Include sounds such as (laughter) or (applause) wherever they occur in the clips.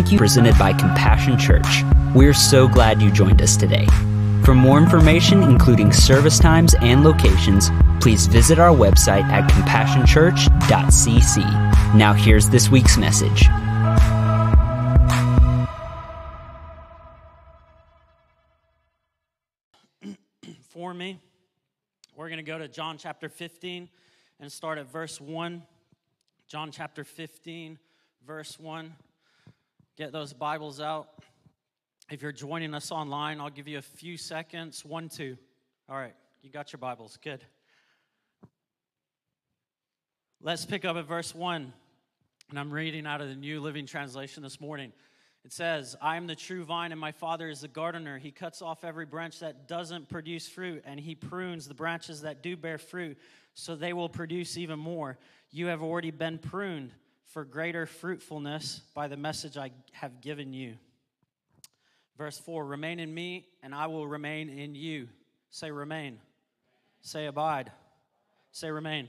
thank you presented by Compassion Church. We're so glad you joined us today. For more information, including service times and locations, please visit our website at compassionchurch.cc. Now, here's this week's message. (clears throat) For me, we're going to go to John chapter 15 and start at verse 1. John chapter 15, verse 1. Get those Bibles out. If you're joining us online, I'll give you a few seconds. One, two. All right, you got your Bibles. Good. Let's pick up at verse 1. And I'm reading out of the New Living Translation this morning. It says, I am the true vine, and my Father is the gardener. He cuts off every branch that doesn't produce fruit, and he prunes the branches that do bear fruit, so they will produce even more. You have already been pruned for greater fruitfulness by the message I have given you. Verse 4 Remain in me, and I will remain in you. Say, remain. Say, abide. Say, remain.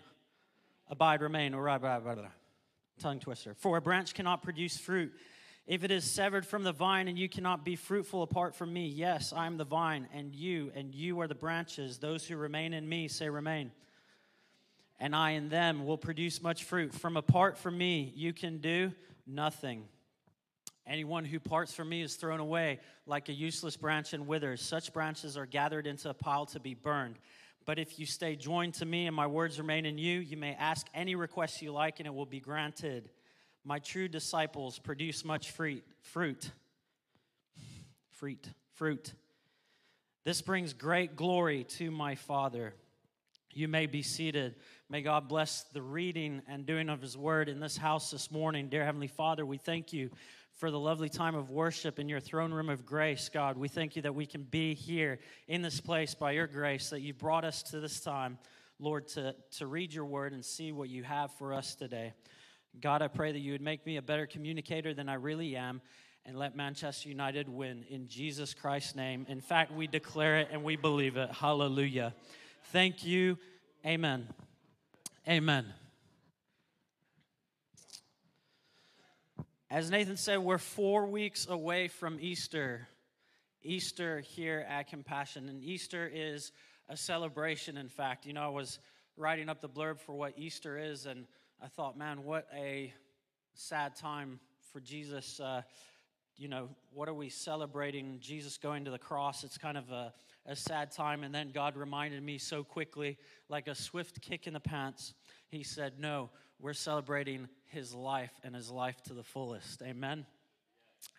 Abide, remain. Or, tongue twister. For a branch cannot produce fruit if it is severed from the vine and you cannot be fruitful apart from me. Yes, I am the vine, and you, and you are the branches. Those who remain in me say, remain and I in them will produce much fruit. From apart from me, you can do nothing. Anyone who parts from me is thrown away like a useless branch and withers. Such branches are gathered into a pile to be burned. But if you stay joined to me and my words remain in you, you may ask any request you like and it will be granted. My true disciples produce much fruit. Fruit. Fruit. Fruit. This brings great glory to my Father. You may be seated. May God bless the reading and doing of His word in this house this morning. Dear Heavenly Father, we thank you for the lovely time of worship in your throne room of grace, God. We thank you that we can be here in this place by your grace, that you've brought us to this time, Lord, to, to read your word and see what you have for us today. God, I pray that you would make me a better communicator than I really am and let Manchester United win in Jesus Christ's name. In fact, we declare it and we believe it. Hallelujah. Thank you. Amen. Amen. As Nathan said, we're four weeks away from Easter. Easter here at Compassion. And Easter is a celebration, in fact. You know, I was writing up the blurb for what Easter is, and I thought, man, what a sad time for Jesus. Uh, you know, what are we celebrating? Jesus going to the cross. It's kind of a a sad time. And then God reminded me so quickly, like a swift kick in the pants. He said, No, we're celebrating his life and his life to the fullest. Amen.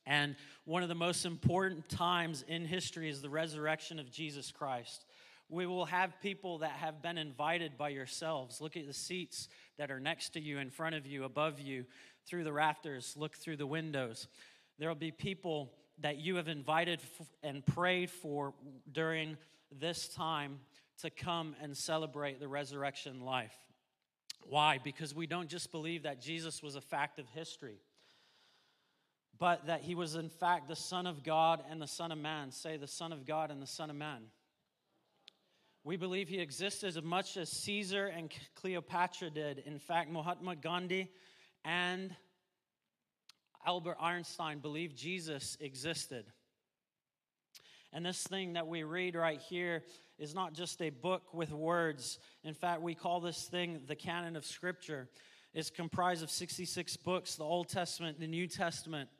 And one of the most important times in history is the resurrection of Jesus Christ. We will have people that have been invited by yourselves. Look at the seats that are next to you, in front of you, above you, through the rafters, look through the windows. There will be people that you have invited and prayed for during this time to come and celebrate the resurrection life. Why? Because we don't just believe that Jesus was a fact of history, but that he was, in fact, the Son of God and the Son of Man. Say, the Son of God and the Son of Man. We believe he existed as much as Caesar and Cleopatra did. In fact, Mahatma Gandhi and Albert Einstein believed Jesus existed. And this thing that we read right here is not just a book with words. In fact, we call this thing the canon of Scripture. It's comprised of 66 books. The Old Testament, the New Testament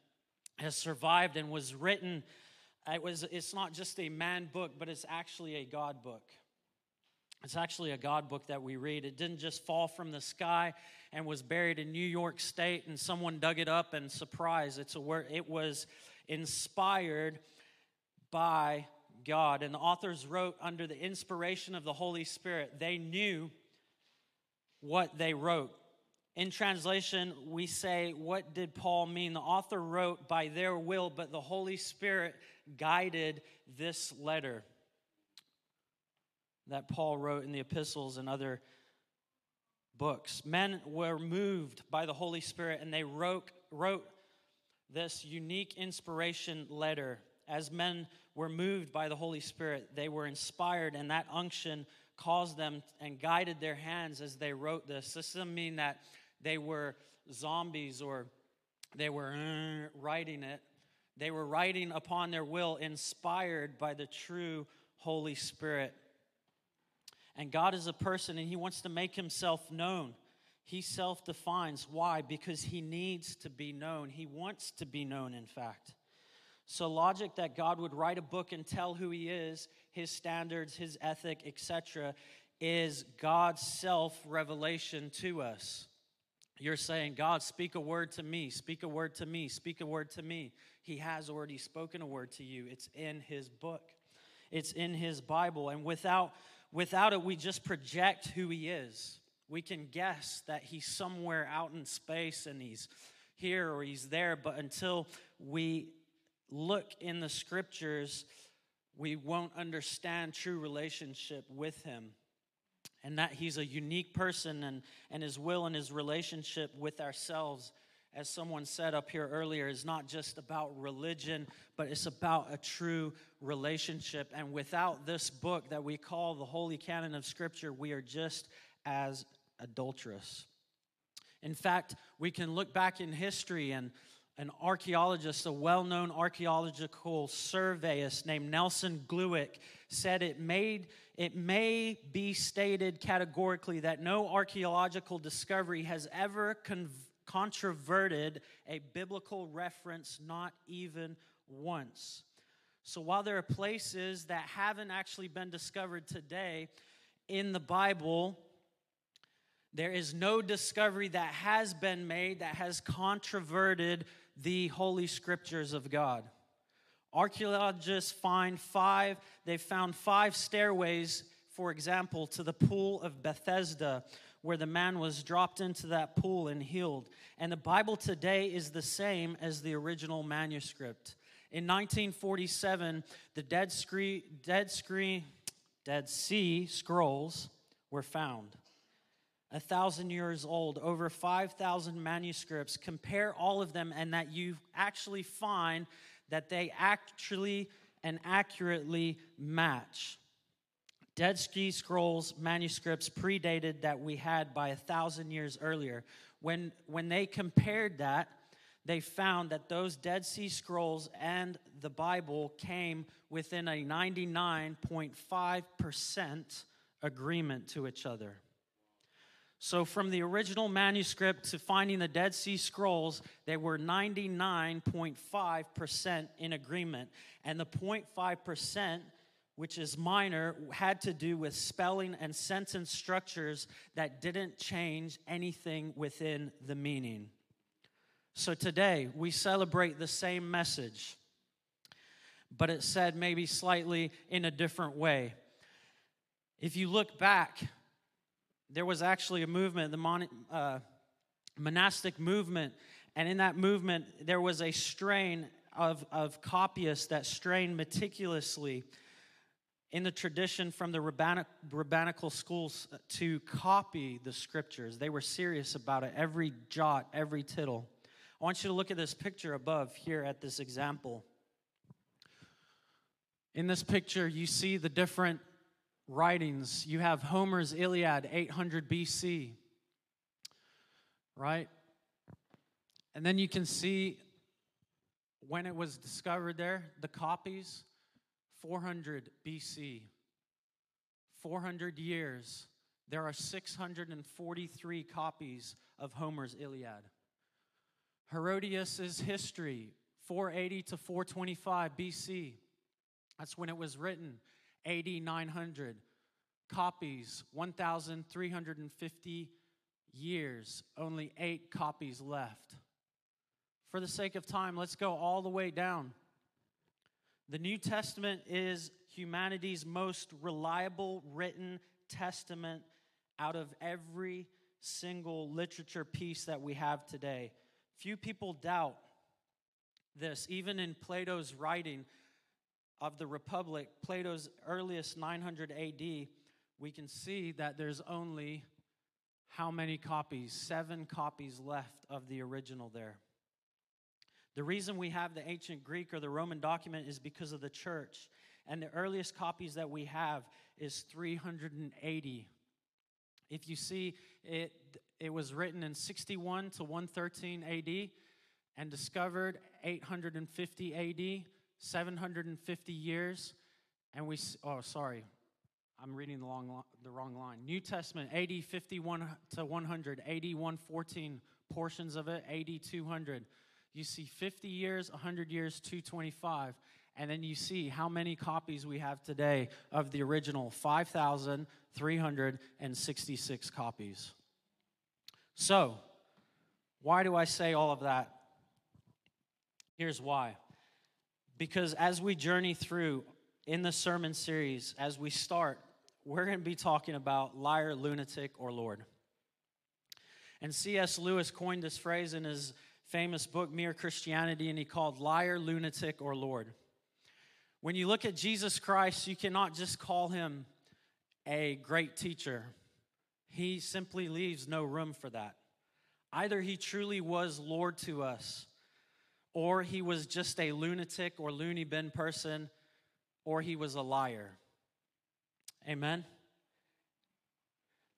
has survived and was written. It was, it's not just a man book, but it's actually a God book. It's actually a God book that we read. It didn't just fall from the sky and was buried in New York State and someone dug it up and surprise, it's a word it was inspired by God. And the authors wrote under the inspiration of the Holy Spirit. They knew what they wrote. In translation, we say, What did Paul mean? The author wrote by their will, but the Holy Spirit guided this letter that Paul wrote in the epistles and other books. Men were moved by the Holy Spirit and they wrote, wrote this unique inspiration letter. As men were moved by the Holy Spirit, they were inspired, and that unction caused them and guided their hands as they wrote this. This doesn't mean that they were zombies or they were uh, writing it. They were writing upon their will, inspired by the true Holy Spirit. And God is a person and He wants to make Himself known. He self defines. Why? Because He needs to be known. He wants to be known, in fact. So, logic that God would write a book and tell who He is, His standards, His ethic, etc., is God's self revelation to us. You're saying, God, speak a word to me, speak a word to me, speak a word to me. He has already spoken a word to you. It's in His book, it's in His Bible. And without, without it, we just project who He is. We can guess that He's somewhere out in space and He's here or He's there, but until we look in the scriptures, we won't understand true relationship with Him and that he's a unique person and, and his will and his relationship with ourselves as someone said up here earlier is not just about religion but it's about a true relationship. And without this book that we call the holy canon of scripture we are just as adulterous. In fact we can look back in history and an archaeologist, a well known archaeological surveyist named Nelson Glueck, said it, made, it may be stated categorically that no archaeological discovery has ever con- controverted a biblical reference, not even once. So while there are places that haven't actually been discovered today in the Bible, there is no discovery that has been made that has controverted the holy scriptures of God. Archaeologists find five, they found five stairways, for example, to the pool of Bethesda, where the man was dropped into that pool and healed. And the Bible today is the same as the original manuscript. In 1947, the Dead, Scree, Dead, Scree, Dead Sea Scrolls were found a thousand years old, over 5,000 manuscripts. Compare all of them, and that you actually find that they actually and accurately match. Dead Sea Scrolls manuscripts predated that we had by a thousand years earlier. When, when they compared that, they found that those Dead Sea Scrolls and the Bible came within a 99.5% agreement to each other. So, from the original manuscript to finding the Dead Sea Scrolls, they were 99.5% in agreement. And the 0.5%, which is minor, had to do with spelling and sentence structures that didn't change anything within the meaning. So, today we celebrate the same message, but it said maybe slightly in a different way. If you look back, there was actually a movement, the mon, uh, monastic movement, and in that movement, there was a strain of, of copyists that strained meticulously in the tradition from the rabbinic, rabbinical schools uh, to copy the scriptures. They were serious about it, every jot, every tittle. I want you to look at this picture above here at this example. In this picture, you see the different writings. You have Homer's Iliad, 800 BC, right? And then you can see when it was discovered there, the copies, 400 BC. 400 years, there are 643 copies of Homer's Iliad. Herodotus' history, 480 to 425 BC. That's when it was written. AD 900. Copies, 1,350 years, only eight copies left. For the sake of time, let's go all the way down. The New Testament is humanity's most reliable written testament out of every single literature piece that we have today. Few people doubt this. Even in Plato's writing, of the Republic, Plato's earliest 900 AD, we can see that there's only how many copies? Seven copies left of the original there. The reason we have the ancient Greek or the Roman document is because of the church. And the earliest copies that we have is 380. If you see it, it was written in 61 to 113 AD. and discovered 850 AD, 750 years. And we, oh, sorry, I'm reading the, long, the wrong line. New Testament, AD 51 to 100, AD 114, portions of it, AD 200. You see 50 years, 100 years, 225. And then you see how many copies we have today of the original 5,366 copies. So, why do I say all of that? Here's why. Because as we journey through in the sermon series, as we start, we're going to be talking about liar, lunatic, or Lord. And C.S. Lewis coined this phrase in his famous book, Mere Christianity, and he called liar, lunatic, or Lord. When you look at Jesus Christ, you cannot just call him a great teacher. He simply leaves no room for that. Either he truly was Lord to us, or he was just a lunatic or loony bin person, or he was a liar. Amen.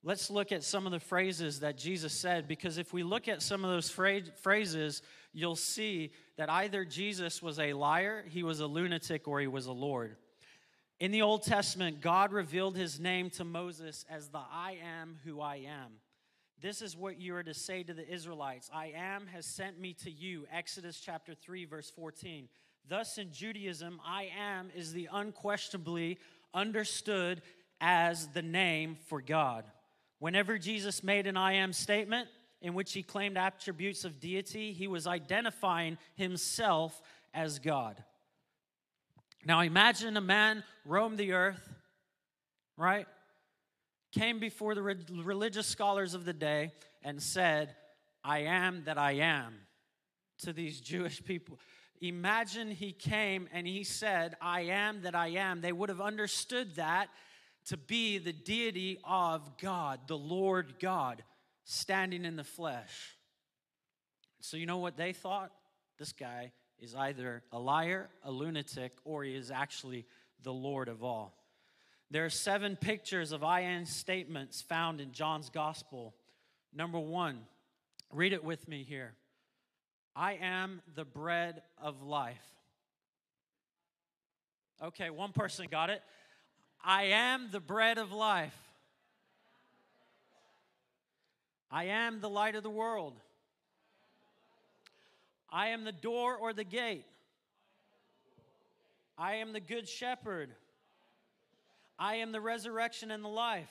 Let's look at some of the phrases that Jesus said because if we look at some of those phrases, you'll see that either Jesus was a liar, he was a lunatic, or he was a Lord. In the Old Testament, God revealed his name to Moses as the I am who I am. This is what you are to say to the Israelites I am has sent me to you. Exodus chapter 3, verse 14. Thus, in Judaism, I am is the unquestionably understood as the name for God. Whenever Jesus made an I am statement in which he claimed attributes of deity, he was identifying himself as God. Now imagine a man roamed the earth, right? Came before the re- religious scholars of the day and said, I am that I am to these Jewish people. Imagine he came and he said, I am that I am. They would have understood that to be the deity of God, the Lord God, standing in the flesh. So, you know what they thought? This guy is either a liar, a lunatic, or he is actually the Lord of all. There are seven pictures of I am statements found in John's gospel. Number one, read it with me here I am the bread of life. Okay, one person got it. I am the bread of life. I am the light of the world. I am the door or the gate. I am the good shepherd. I am the resurrection and the life.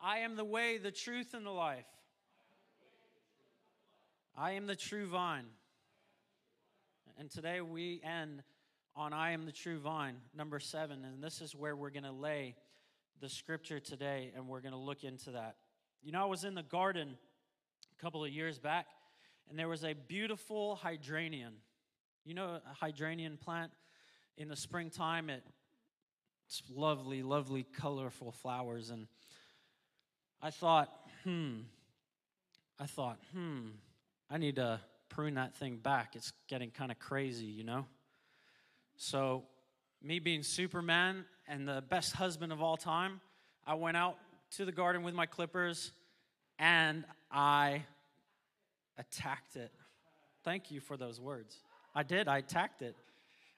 I am the way, the truth, and the life. I am the true vine. And today we end on I am the true vine, number seven. And this is where we're going to lay the scripture today, and we're going to look into that. You know, I was in the garden a couple of years back, and there was a beautiful hydraneum. You know, a hydraneum plant in the springtime, it, it's lovely, lovely, colorful flowers. And I thought, hmm, I thought, hmm, I need to prune that thing back. It's getting kind of crazy, you know? So, me being Superman and the best husband of all time, I went out to the garden with my clippers and I attacked it. Thank you for those words. I did, I attacked it.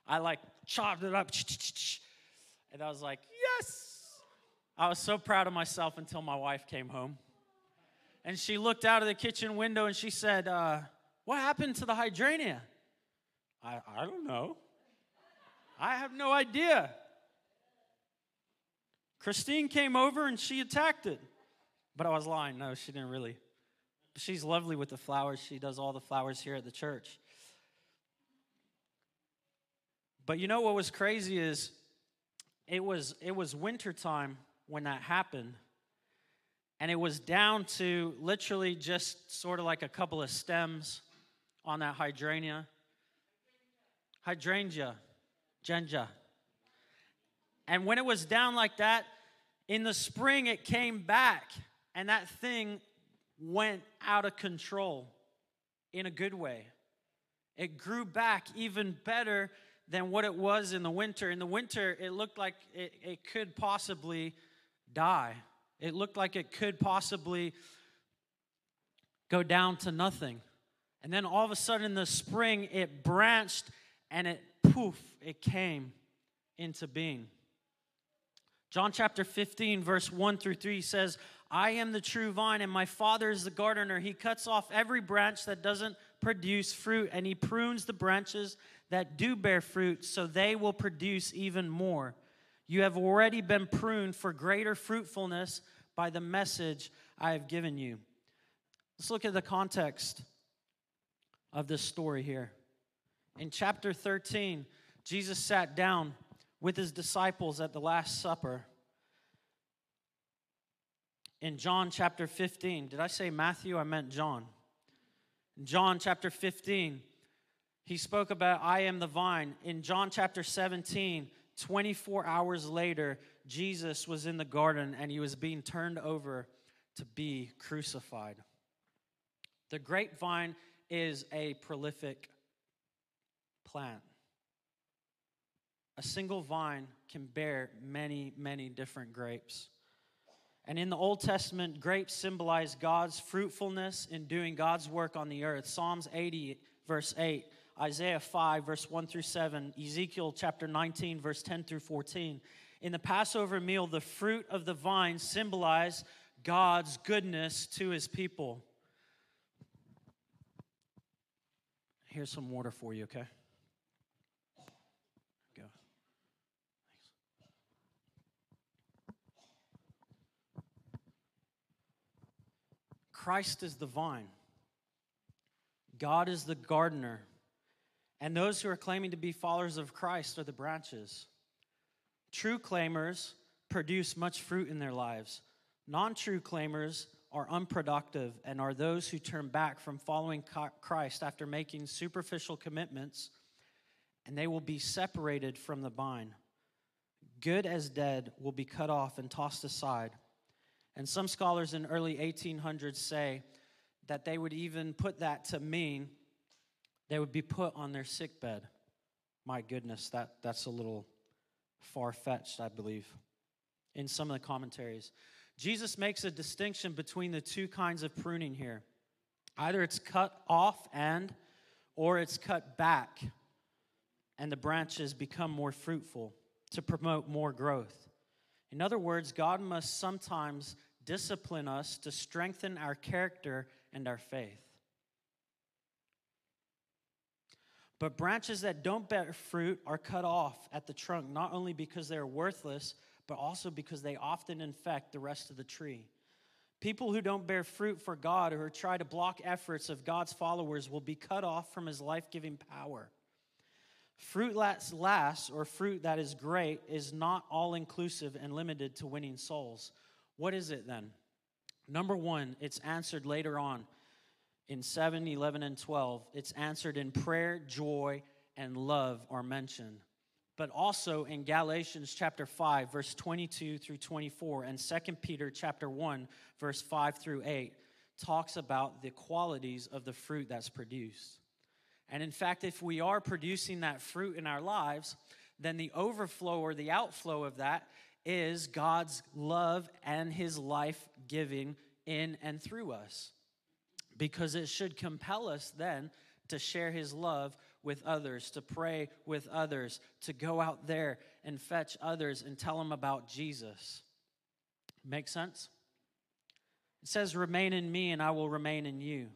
I like chopped it up. And I was like, yes! I was so proud of myself until my wife came home. And she looked out of the kitchen window and she said, uh, What happened to the hydrangea? I, I don't know. I have no idea. Christine came over and she attacked it. But I was lying. No, she didn't really. She's lovely with the flowers. She does all the flowers here at the church. But you know what was crazy is it was it was wintertime when that happened. And it was down to literally just sort of like a couple of stems on that hydrangea. Hydrangea. Genja. And when it was down like that, in the spring it came back and that thing went out of control in a good way. It grew back even better than what it was in the winter. In the winter, it looked like it, it could possibly die, it looked like it could possibly go down to nothing. And then all of a sudden in the spring, it branched and it poof, it came into being. John chapter 15, verse 1 through 3 says, I am the true vine, and my Father is the gardener. He cuts off every branch that doesn't produce fruit, and he prunes the branches that do bear fruit, so they will produce even more. You have already been pruned for greater fruitfulness by the message I have given you. Let's look at the context of this story here. In chapter 13, Jesus sat down with his disciples at the Last Supper. In John chapter 15, did I say Matthew? I meant John. In John chapter 15, he spoke about, I am the vine. In John chapter 17, 24 hours later, Jesus was in the garden and he was being turned over to be crucified. The grapevine is a prolific plant. A single vine can bear many, many different grapes. And in the Old Testament, grapes symbolize God's fruitfulness in doing God's work on the earth. Psalms 80, verse 8, Isaiah 5, verse 1 through 7, Ezekiel chapter 19, verse 10 through 14. In the Passover meal, the fruit of the vine symbolize God's goodness to his people. Here's some water for you, okay? Go. Christ is the vine. God is the gardener. And those who are claiming to be followers of Christ are the branches. True claimers produce much fruit in their lives. Non true claimers are unproductive and are those who turn back from following Christ after making superficial commitments, and they will be separated from the vine. Good as dead will be cut off and tossed aside. And some scholars in early 1800s say that they would even put that to mean they would be put on their sick bed. My goodness, that, that's a little far fetched, I believe, in some of the commentaries. Jesus makes a distinction between the two kinds of pruning here. Either it's cut off and, or it's cut back, and the branches become more fruitful to promote more growth. In other words, God must sometimes discipline us to strengthen our character and our faith. But branches that don't bear fruit are cut off at the trunk, not only because they're worthless, but also because they often infect the rest of the tree. People who don't bear fruit for God or try to block efforts of God's followers will be cut off from his life giving power. Fruit that lasts, or fruit that is great, is not all inclusive and limited to winning souls. What is it then? Number one, it's answered later on in 7, 11, and 12. It's answered in prayer, joy, and love are mentioned but also in Galatians chapter 5 verse 22 through 24 and 2 Peter chapter 1 verse 5 through 8 talks about the qualities of the fruit that's produced. And in fact, if we are producing that fruit in our lives, then the overflow or the outflow of that is God's love and his life giving in and through us. Because it should compel us then to share his love with others, to pray with others, to go out there and fetch others and tell them about Jesus. Make sense? It says, Remain in me, and I will remain in you.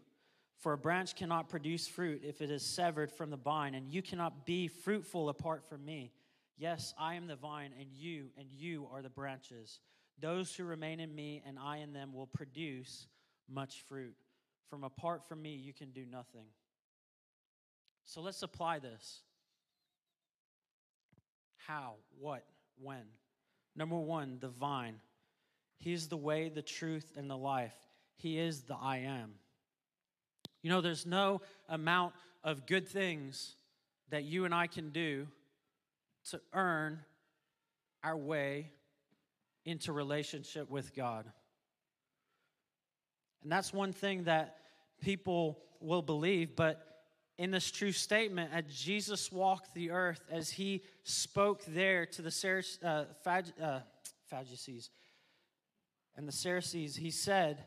For a branch cannot produce fruit if it is severed from the vine, and you cannot be fruitful apart from me. Yes, I am the vine, and you, and you are the branches. Those who remain in me, and I in them, will produce much fruit. From apart from me, you can do nothing. So let's apply this. How, what, when? Number one, the vine. He is the way, the truth, and the life. He is the I am. You know, there's no amount of good things that you and I can do to earn our way into relationship with God. And that's one thing that people will believe, but in this true statement as Jesus walked the earth, as he spoke there to the uh, uh, Pharisees and the Sadducees, he said,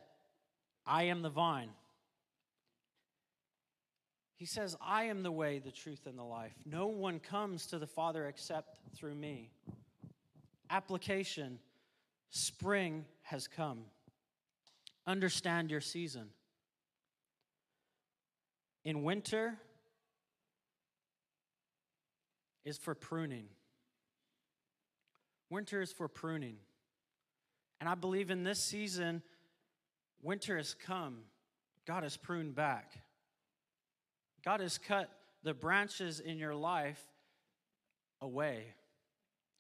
I am the vine. He says, I am the way, the truth, and the life. No one comes to the Father except through me. Application Spring has come. Understand your season. In winter is for pruning. Winter is for pruning. And I believe in this season, winter has come. God has pruned back. God has cut the branches in your life away,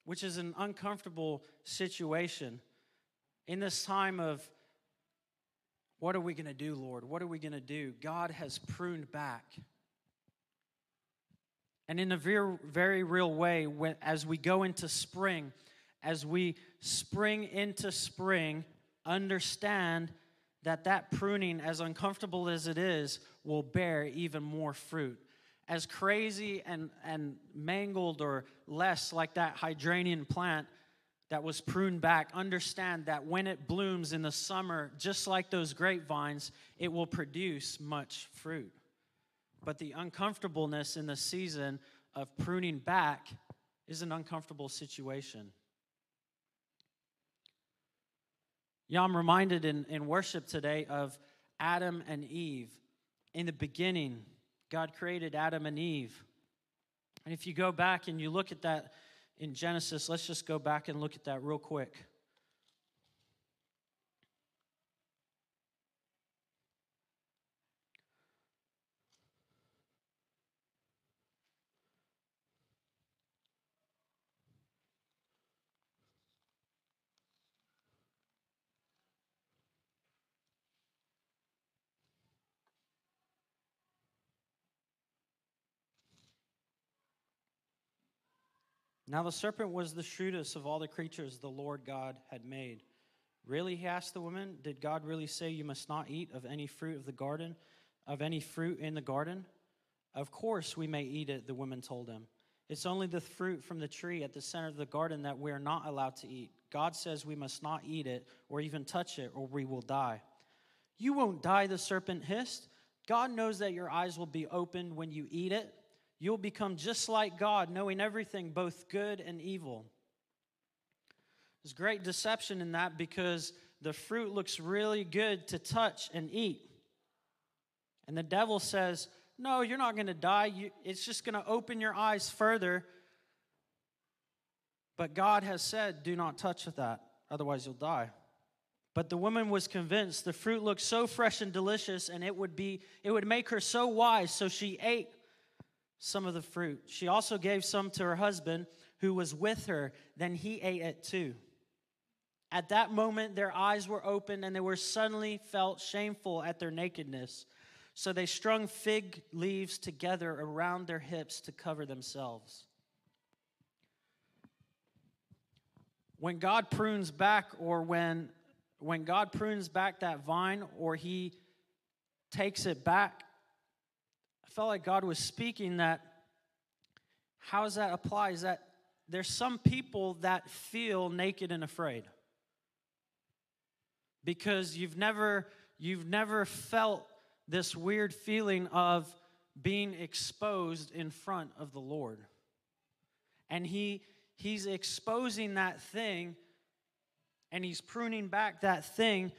which is an uncomfortable situation. In this time of, what are we going to do, Lord? What are we going to do? God has pruned back. And in a very, very real way, as we go into spring, as we spring into spring, understand that that pruning, as uncomfortable as it is, will bear even more fruit. As crazy and, and mangled or less like that hydrangea plant that was pruned back, understand that when it blooms in the summer, just like those grapevines, it will produce much fruit. But the uncomfortableness in the season of pruning back is an uncomfortable situation. Yeah, I'm reminded in, in worship today of Adam and Eve. In the beginning, God created Adam and Eve. And if you go back and you look at that in Genesis, let's just go back and look at that real quick. Now the serpent was the shrewdest of all the creatures the Lord God had made. Really, he asked the woman, did God really say you must not eat of any fruit of the garden, of any fruit in the garden? Of course we may eat it, the woman told him. It's only the fruit from the tree at the center of the garden that we are not allowed to eat. God says we must not eat it or even touch it, or we will die. You won't die, the serpent hissed. God knows that your eyes will be opened when you eat it You'll become just like God, knowing everything, both good and evil. There's great deception in that because the fruit looks really good to touch and eat. And the devil says, No, you're not going to die. It's just going to open your eyes further. But God has said, Do not touch that, otherwise you'll die. But the woman was convinced the fruit looked so fresh and delicious, and it would be it would make her so wise, so she ate some of the fruit. She also gave some to her husband who was with her. Then he ate it too. At that moment, their eyes were opened and they were suddenly felt shameful at their nakedness. So they strung fig leaves together around their hips to cover themselves. When God prunes back, or when, when God prunes back that vine, or He takes it back, I felt like God was speaking that how does that apply? Is that there's some people that feel naked and afraid because you've never you've never felt this weird feeling of being exposed in front of the Lord. And he he's exposing that thing and he's pruning back that thing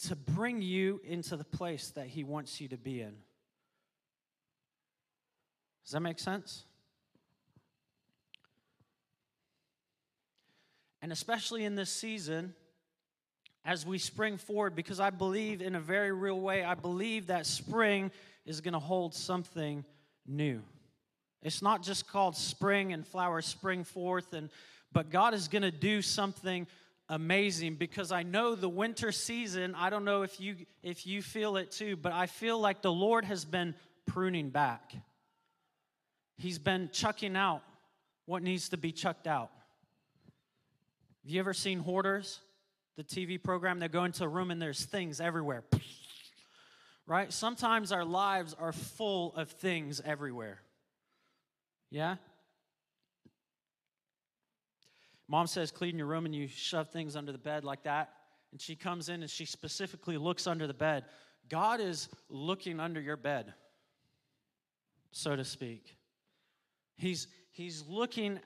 to bring you into the place that he wants you to be in. Does that make sense? And especially in this season, as we spring forward, because I believe in a very real way, I believe that spring is going to hold something new. It's not just called spring and flowers spring forth, and but God is going to do something amazing because I know the winter season. I don't know if you if you feel it too, but I feel like the Lord has been pruning back. He's been chucking out what needs to be chucked out. Have you ever seen Hoarders, the TV program? They go into a room and there's things everywhere. Right? Sometimes our lives are full of things everywhere. Yeah? Mom says, clean your room, and you shove things under the bed like that. And she comes in and she specifically looks under the bed. God is looking under your bed. so to speak. He's, he's looking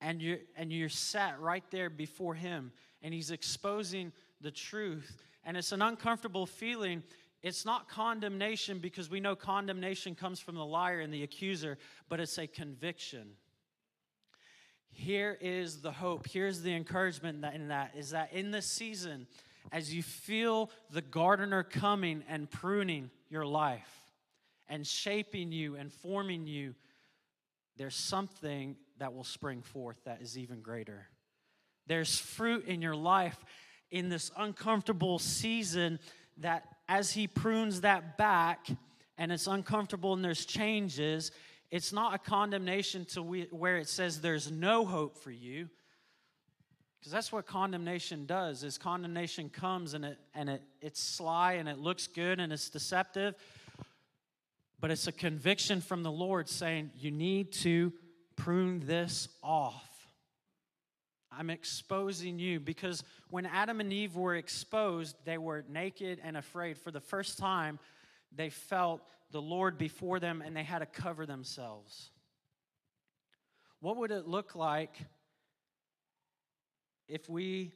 and you're, and you're sat right there before him and he's exposing the truth. And it's an uncomfortable feeling. It's not condemnation because we know condemnation comes from the liar and the accuser, but it's a conviction. Here is the hope. Here's the encouragement in that is that in this season, as you feel the gardener coming and pruning your life, and shaping you and forming you, there's something that will spring forth that is even greater. There's fruit in your life in this uncomfortable season that as He prunes that back and it's uncomfortable and there's changes, it's not a condemnation to where it says there's no hope for you. Because that's what condemnation does is condemnation comes and it and it it's sly and it looks good and it's deceptive but it's a conviction from the Lord saying, you need to prune this off. I'm exposing you because when Adam and Eve were exposed, they were naked and afraid. For the first time, they felt the Lord before them and they had to cover themselves. What would it look like if we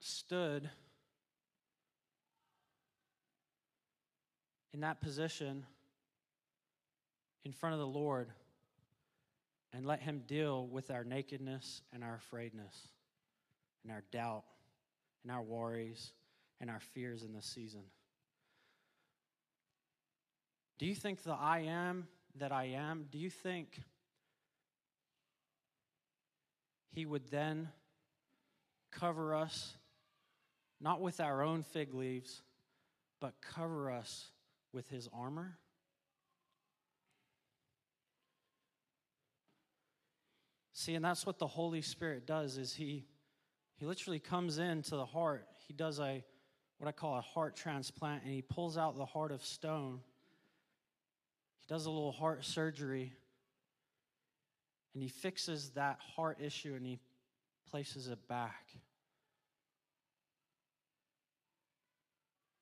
stood in that position in front of the Lord and let Him deal with our nakedness and our afraidness and our doubt and our worries and our fears in this season. Do you think the I am that I am, do you think He would then cover us, not with our own fig leaves, but cover us with his armor? See, and that's what the Holy Spirit does is he he literally comes into the heart. He does a what I call a heart transplant and he pulls out the heart of stone. He does a little heart surgery and he fixes that heart issue and he places it back.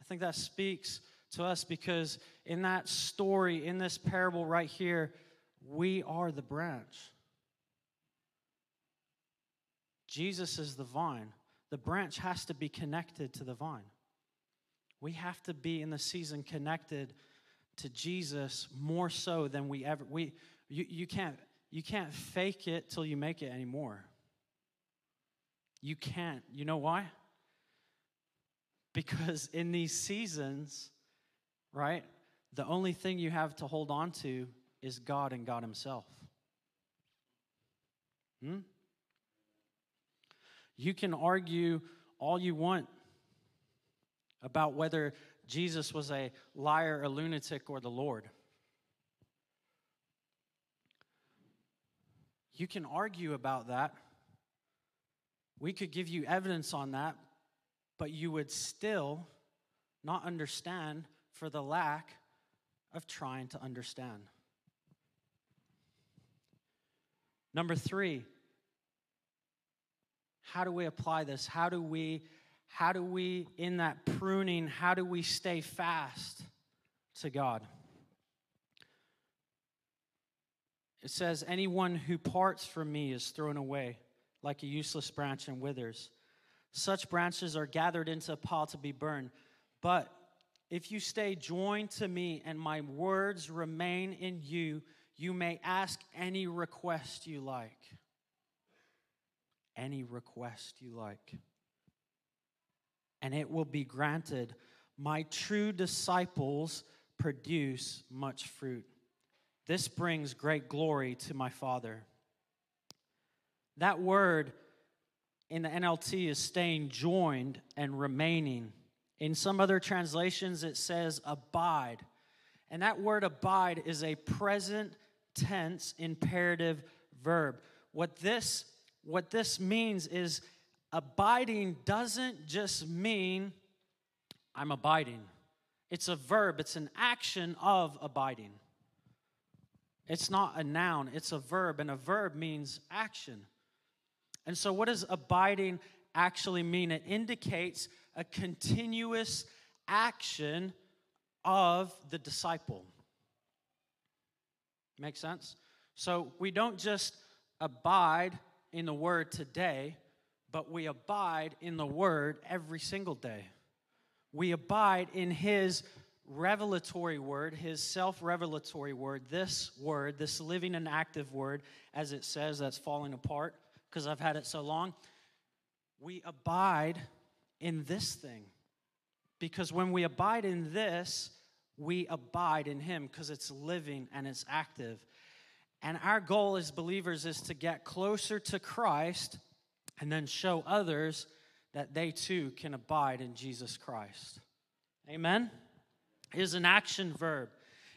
I think that speaks to us because in that story, in this parable right here, we are the branch. Jesus is the vine. The branch has to be connected to the vine. We have to be in the season connected to Jesus more so than we ever we you, you can't you can't fake it till you make it anymore. You can't. You know why? Because in these seasons, right? The only thing you have to hold on to is God and God Himself. Hmm? You can argue all you want about whether Jesus was a liar, a lunatic, or the Lord. You can argue about that. We could give you evidence on that, but you would still not understand for the lack of trying to understand. Number three, how do we apply this? How do we, how do we, in that pruning, how do we stay fast to God? It says, Anyone who parts from me is thrown away like a useless branch and withers. Such branches are gathered into a pile to be burned. But if you stay joined to me and my words remain in you, you may ask any request you like. Any request you like. And it will be granted. My true disciples produce much fruit. This brings great glory to my Father. That word in the NLT is staying joined and remaining. In some other translations, it says abide. And that word abide is a present tense imperative verb. What this, what this means is abiding doesn't just mean I'm abiding, it's a verb, it's an action of abiding. It's not a noun, it's a verb, and a verb means action. And so, what does abiding actually mean? It indicates a continuous action of the disciple. Make sense? So we don't just abide in the word today, but we abide in the word every single day. We abide in his revelatory word, his self revelatory word, this word, this living and active word, as it says, that's falling apart because I've had it so long. We abide in this thing. Because when we abide in this, we abide in him because it's living and it's active. And our goal as believers is to get closer to Christ and then show others that they too can abide in Jesus Christ. Amen? Is an action verb.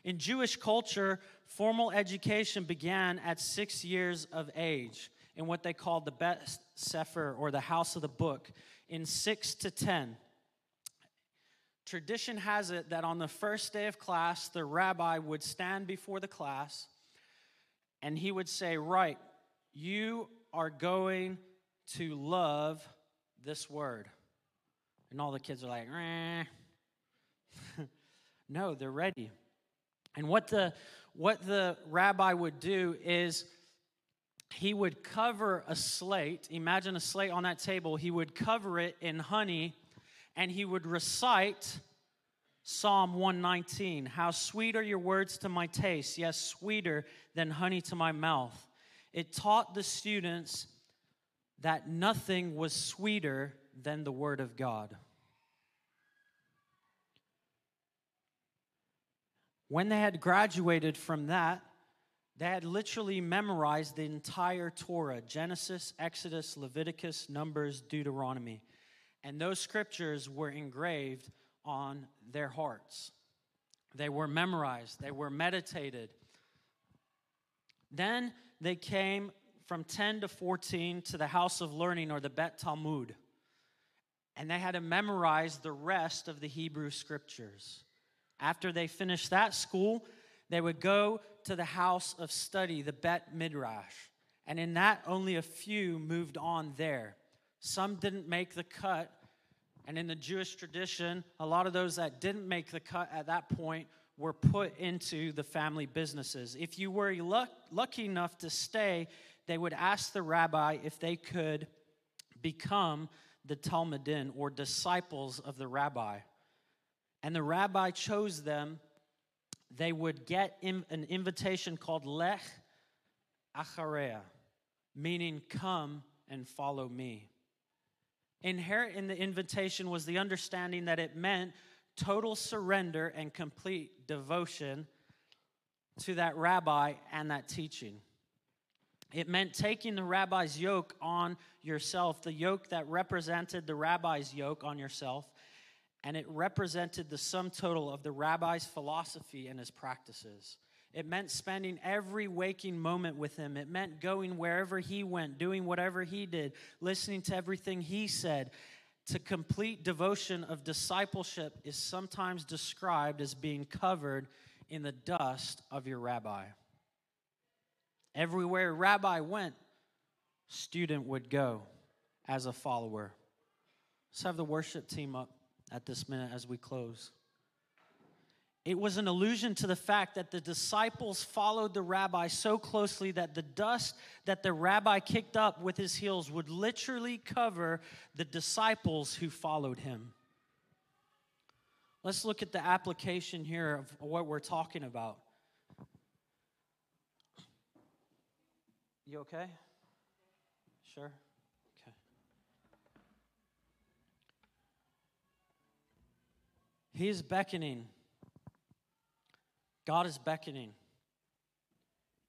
In Jewish culture, formal education began at six years of age in what they called the Bet Sefer or the house of the book in six to ten. Tradition has it that on the first day of class, the rabbi would stand before the class and he would say, Right, you are going to love this word. And all the kids are like, (laughs) no, they're ready. And what the what the rabbi would do is he would cover a slate. Imagine a slate on that table. He would cover it in honey and he would recite Psalm 119 How sweet are your words to my taste, yes, sweeter than honey to my mouth. It taught the students that nothing was sweeter than the Word of God. When they had graduated from that, they had literally memorized the entire Torah Genesis, Exodus, Leviticus, Numbers, Deuteronomy. And those scriptures were engraved on their hearts. They were memorized, they were meditated. Then they came from 10 to 14 to the house of learning or the Bet Talmud. And they had to memorize the rest of the Hebrew scriptures. After they finished that school, they would go to the house of study, the Bet Midrash. And in that, only a few moved on there. Some didn't make the cut. And in the Jewish tradition, a lot of those that didn't make the cut at that point were put into the family businesses. If you were luck, lucky enough to stay, they would ask the rabbi if they could become the Talmidim or disciples of the rabbi. And the rabbi chose them. They would get in, an invitation called Lech Acharai, meaning come and follow me. Inherent in the invitation was the understanding that it meant total surrender and complete devotion to that rabbi and that teaching. It meant taking the rabbi's yoke on yourself, the yoke that represented the rabbi's yoke on yourself, and it represented the sum total of the rabbi's philosophy and his practices. It meant spending every waking moment with him. It meant going wherever he went, doing whatever he did, listening to everything he said. To complete devotion of discipleship is sometimes described as being covered in the dust of your rabbi. Everywhere rabbi went, student would go as a follower. Let's have the worship team up at this minute as we close. It was an allusion to the fact that the disciples followed the rabbi so closely that the dust that the rabbi kicked up with his heels would literally cover the disciples who followed him. Let's look at the application here of what we're talking about. You okay? Sure? He is beckoning. God is beckoning.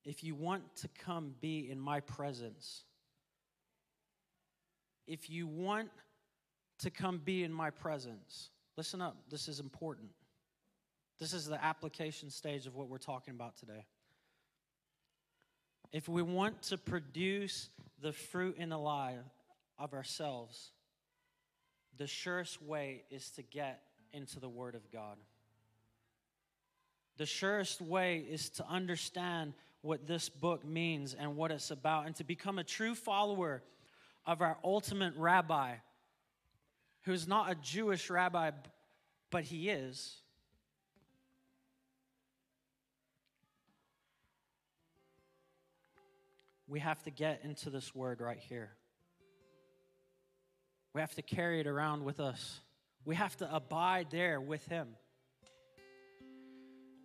If you want to come be in my presence, if you want to come be in my presence, listen up, this is important. This is the application stage of what we're talking about today. If we want to produce the fruit in the life of ourselves, the surest way is to get into the Word of God. The surest way is to understand what this book means and what it's about, and to become a true follower of our ultimate rabbi, who's not a Jewish rabbi, but He is. We have to get into this word right here. We have to carry it around with us. We have to abide there with Him.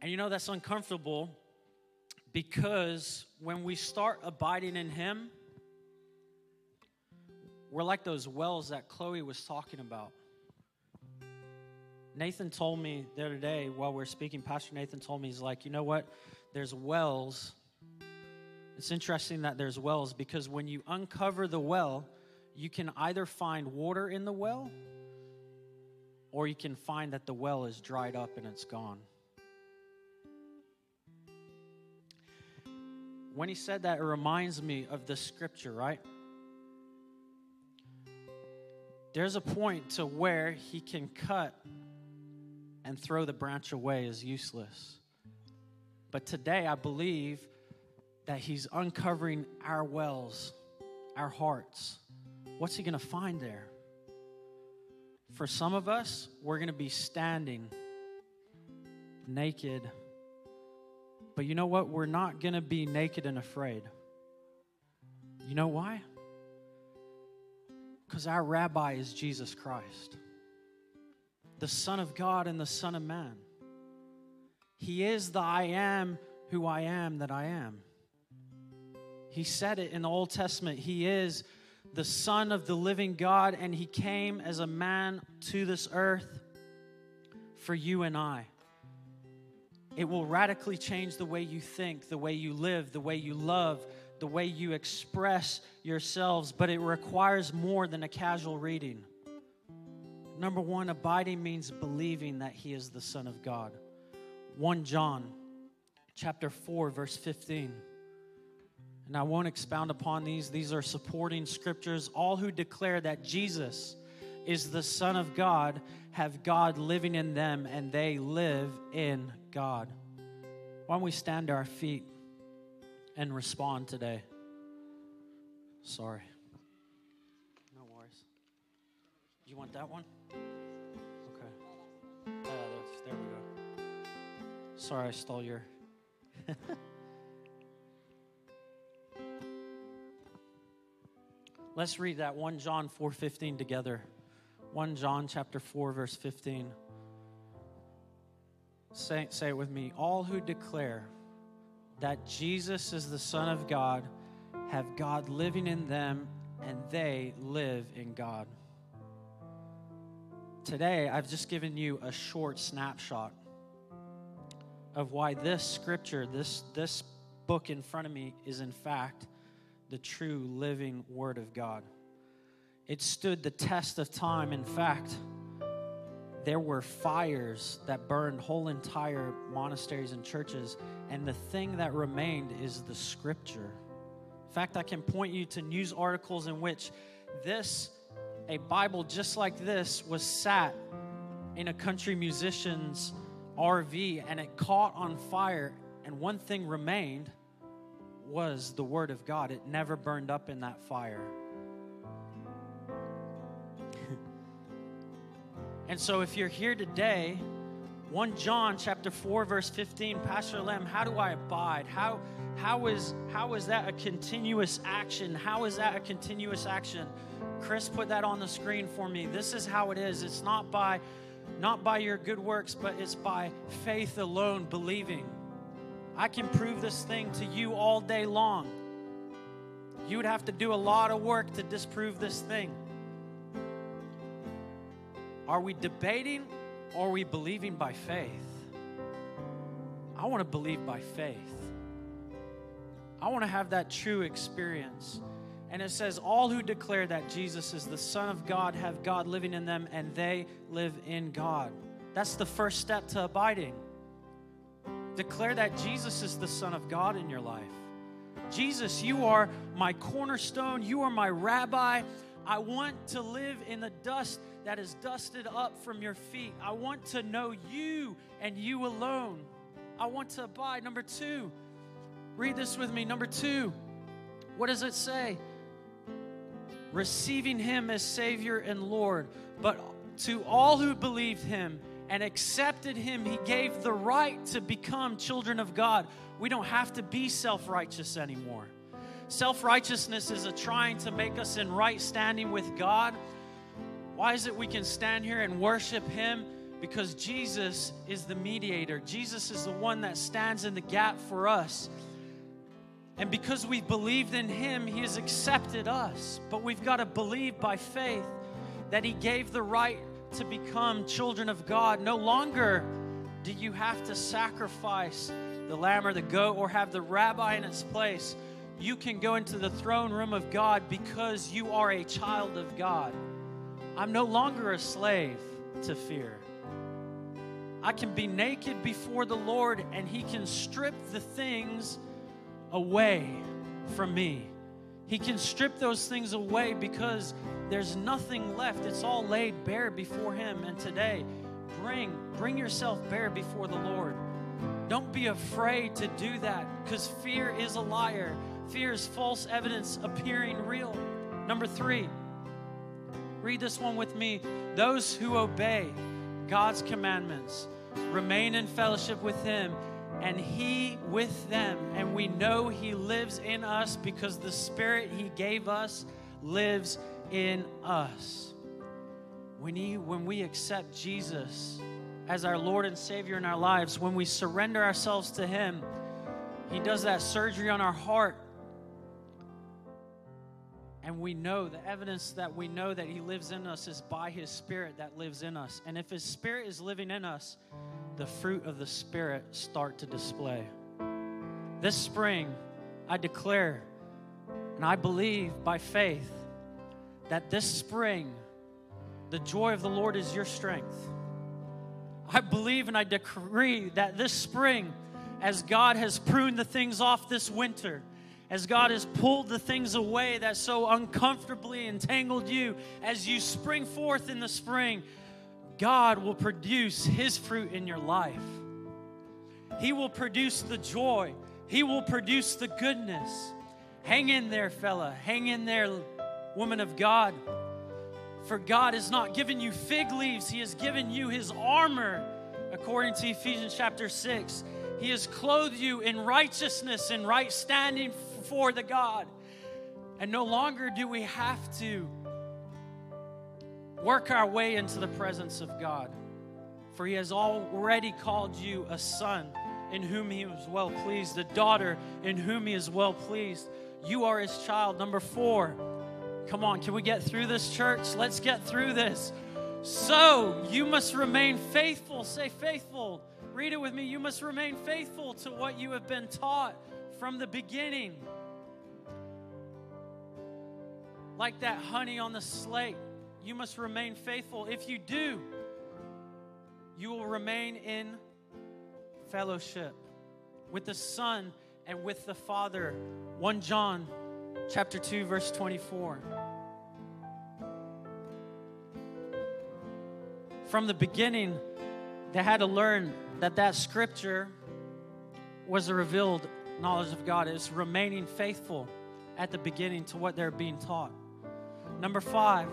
And you know, that's uncomfortable because when we start abiding in Him, we're like those wells that Chloe was talking about. Nathan told me the other day while we are speaking, Pastor Nathan told me, he's like, you know what? There's wells. It's interesting that there's wells because when you uncover the well, you can either find water in the well or you can find that the well is dried up and it's gone. When he said that, it reminds me of the scripture, right? There's a point to where he can cut and throw the branch away as useless. But today, I believe that he's uncovering our wells, our hearts what's he going to find there? For some of us, we're going to be standing naked. But you know what? We're not going to be naked and afraid. You know why? Because our rabbi is Jesus Christ, the Son of God and the Son of Man. He is the I am who I am that I am. He said it in the Old Testament. He is the Son of the living God, and He came as a man to this earth for you and I. It will radically change the way you think, the way you live, the way you love, the way you express yourselves, but it requires more than a casual reading. Number one, abiding means believing that He is the Son of God. 1 John chapter 4, verse 15. And I won't expound upon these. These are supporting scriptures. All who declare that Jesus is the Son of God have God living in them and they live in God. Why don't we stand to our feet and respond today? Sorry. No worries. You want that one? Okay. Uh, there we go. Sorry, I stole your. (laughs) Let's read that 1 John 4:15 together. 1 John chapter 4 verse 15. Say, say it with me. All who declare that Jesus is the Son of God have God living in them and they live in God. Today, I've just given you a short snapshot of why this scripture, this, this book in front of me, is in fact the true living Word of God. It stood the test of time. In fact, there were fires that burned whole entire monasteries and churches, and the thing that remained is the scripture. In fact, I can point you to news articles in which this, a Bible just like this, was sat in a country musician's RV and it caught on fire, and one thing remained was the Word of God. It never burned up in that fire. (laughs) and so if you're here today, 1 John chapter 4 verse 15 Pastor Lem how do I abide? How how is how is that a continuous action? How is that a continuous action? Chris put that on the screen for me. This is how it is. It's not by not by your good works but it's by faith alone believing I can prove this thing to you all day long. You would have to do a lot of work to disprove this thing. Are we debating or are we believing by faith? I want to believe by faith. I want to have that true experience. And it says, All who declare that Jesus is the Son of God have God living in them, and they live in God. That's the first step to abiding. Declare that Jesus is the Son of God in your life. Jesus, you are my cornerstone. You are my rabbi. I want to live in the dust that is dusted up from your feet. I want to know you and you alone. I want to abide. Number two, read this with me. Number two, what does it say? Receiving him as Savior and Lord. But to all who believed him, and accepted him, he gave the right to become children of God. We don't have to be self righteous anymore. Self righteousness is a trying to make us in right standing with God. Why is it we can stand here and worship him? Because Jesus is the mediator, Jesus is the one that stands in the gap for us. And because we've believed in him, he has accepted us. But we've got to believe by faith that he gave the right to become children of God. No longer do you have to sacrifice the lamb or the goat or have the rabbi in its place. You can go into the throne room of God because you are a child of God. I'm no longer a slave to fear. I can be naked before the Lord and He can strip the things away from me. He can strip those things away because there's nothing left. It's all laid bare before him. And today, bring bring yourself bare before the Lord. Don't be afraid to do that because fear is a liar. Fear is false evidence appearing real. Number 3. Read this one with me. Those who obey God's commandments remain in fellowship with him and He with them. And we know He lives in us because the Spirit He gave us lives in us. When, he, when we accept Jesus as our Lord and Savior in our lives, when we surrender ourselves to Him, He does that surgery on our heart. And we know the evidence that we know that He lives in us is by His Spirit that lives in us. And if His Spirit is living in us, the fruit of the Spirit start to display. This spring, I declare and I believe by faith that this spring, the joy of the Lord is your strength. I believe and I decree that this spring, as God has pruned the things off this winter, as God has pulled the things away that so uncomfortably entangled you, as you spring forth in the spring, God will produce His fruit in your life. He will produce the joy, He will produce the goodness. Hang in there, fella. Hang in there, woman of God. For God has not given you fig leaves, He has given you His armor, according to Ephesians chapter 6. He has clothed you in righteousness and right standing for the God. And no longer do we have to work our way into the presence of God. For he has already called you a son in whom he is well pleased, a daughter in whom he is well pleased. You are his child. Number four, come on, can we get through this, church? Let's get through this. So you must remain faithful. Say faithful. Read it with me. You must remain faithful to what you have been taught from the beginning. Like that honey on the slate you must remain faithful. If you do, you will remain in fellowship with the Son and with the Father. 1 John chapter 2 verse 24. From the beginning, they had to learn that that scripture was a revealed knowledge of God. It's remaining faithful at the beginning to what they're being taught. Number 5,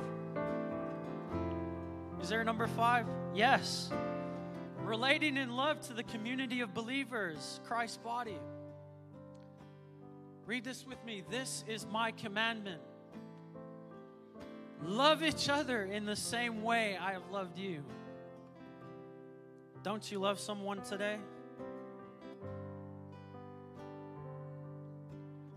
is there a number five? Yes. Relating in love to the community of believers, Christ's body. Read this with me. This is my commandment. Love each other in the same way I have loved you. Don't you love someone today?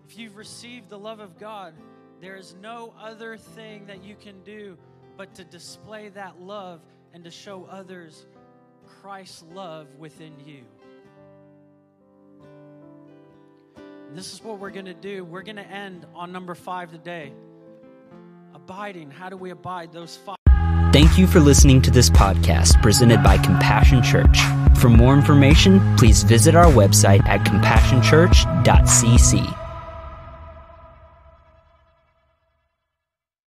If you've received the love of God, there is no other thing that you can do but to display that love and to show others Christ's love within you. This is what we're going to do. We're going to end on number five today. Abiding. How do we abide? Those five. Thank you for listening to this podcast presented by Compassion Church. For more information, please visit our website at compassionchurch.cc.